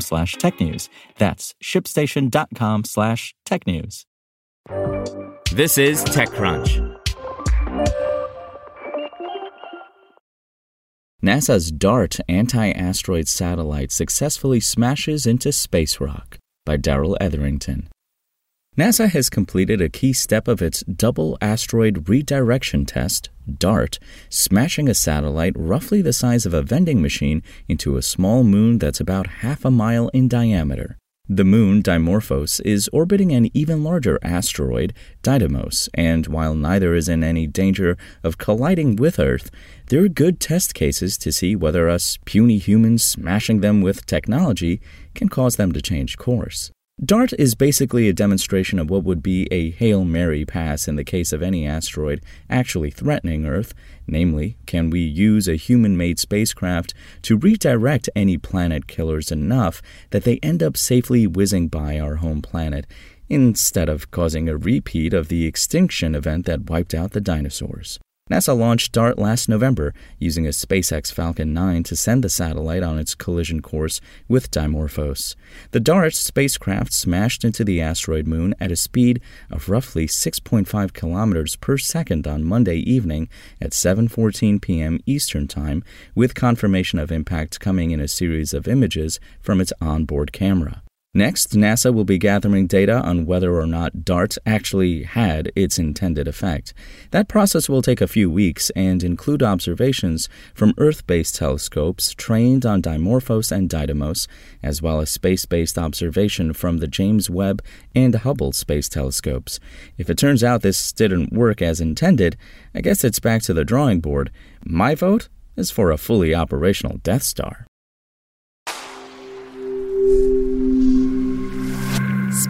slash technews. That's shipstation.com slash technews. This is TechCrunch. NASA's DART anti asteroid satellite successfully smashes into space rock by Darrell Etherington. NASA has completed a key step of its Double Asteroid Redirection Test, DART, smashing a satellite roughly the size of a vending machine into a small moon that's about half a mile in diameter. The moon, Dimorphos, is orbiting an even larger asteroid, Didymos, and while neither is in any danger of colliding with Earth, they're good test cases to see whether us puny humans smashing them with technology can cause them to change course. DART is basically a demonstration of what would be a Hail Mary pass in the case of any asteroid actually threatening Earth. Namely, can we use a human made spacecraft to redirect any planet killers enough that they end up safely whizzing by our home planet instead of causing a repeat of the extinction event that wiped out the dinosaurs? NASA launched DART last November using a SpaceX Falcon 9 to send the satellite on its collision course with Dimorphos. The DART spacecraft smashed into the asteroid moon at a speed of roughly 6.5 kilometers per second on Monday evening at 7:14 p.m. Eastern Time, with confirmation of impact coming in a series of images from its onboard camera. Next, NASA will be gathering data on whether or not DART actually had its intended effect. That process will take a few weeks and include observations from Earth based telescopes trained on Dimorphos and Didymos, as well as space based observation from the James Webb and Hubble space telescopes. If it turns out this didn't work as intended, I guess it's back to the drawing board. My vote is for a fully operational Death Star.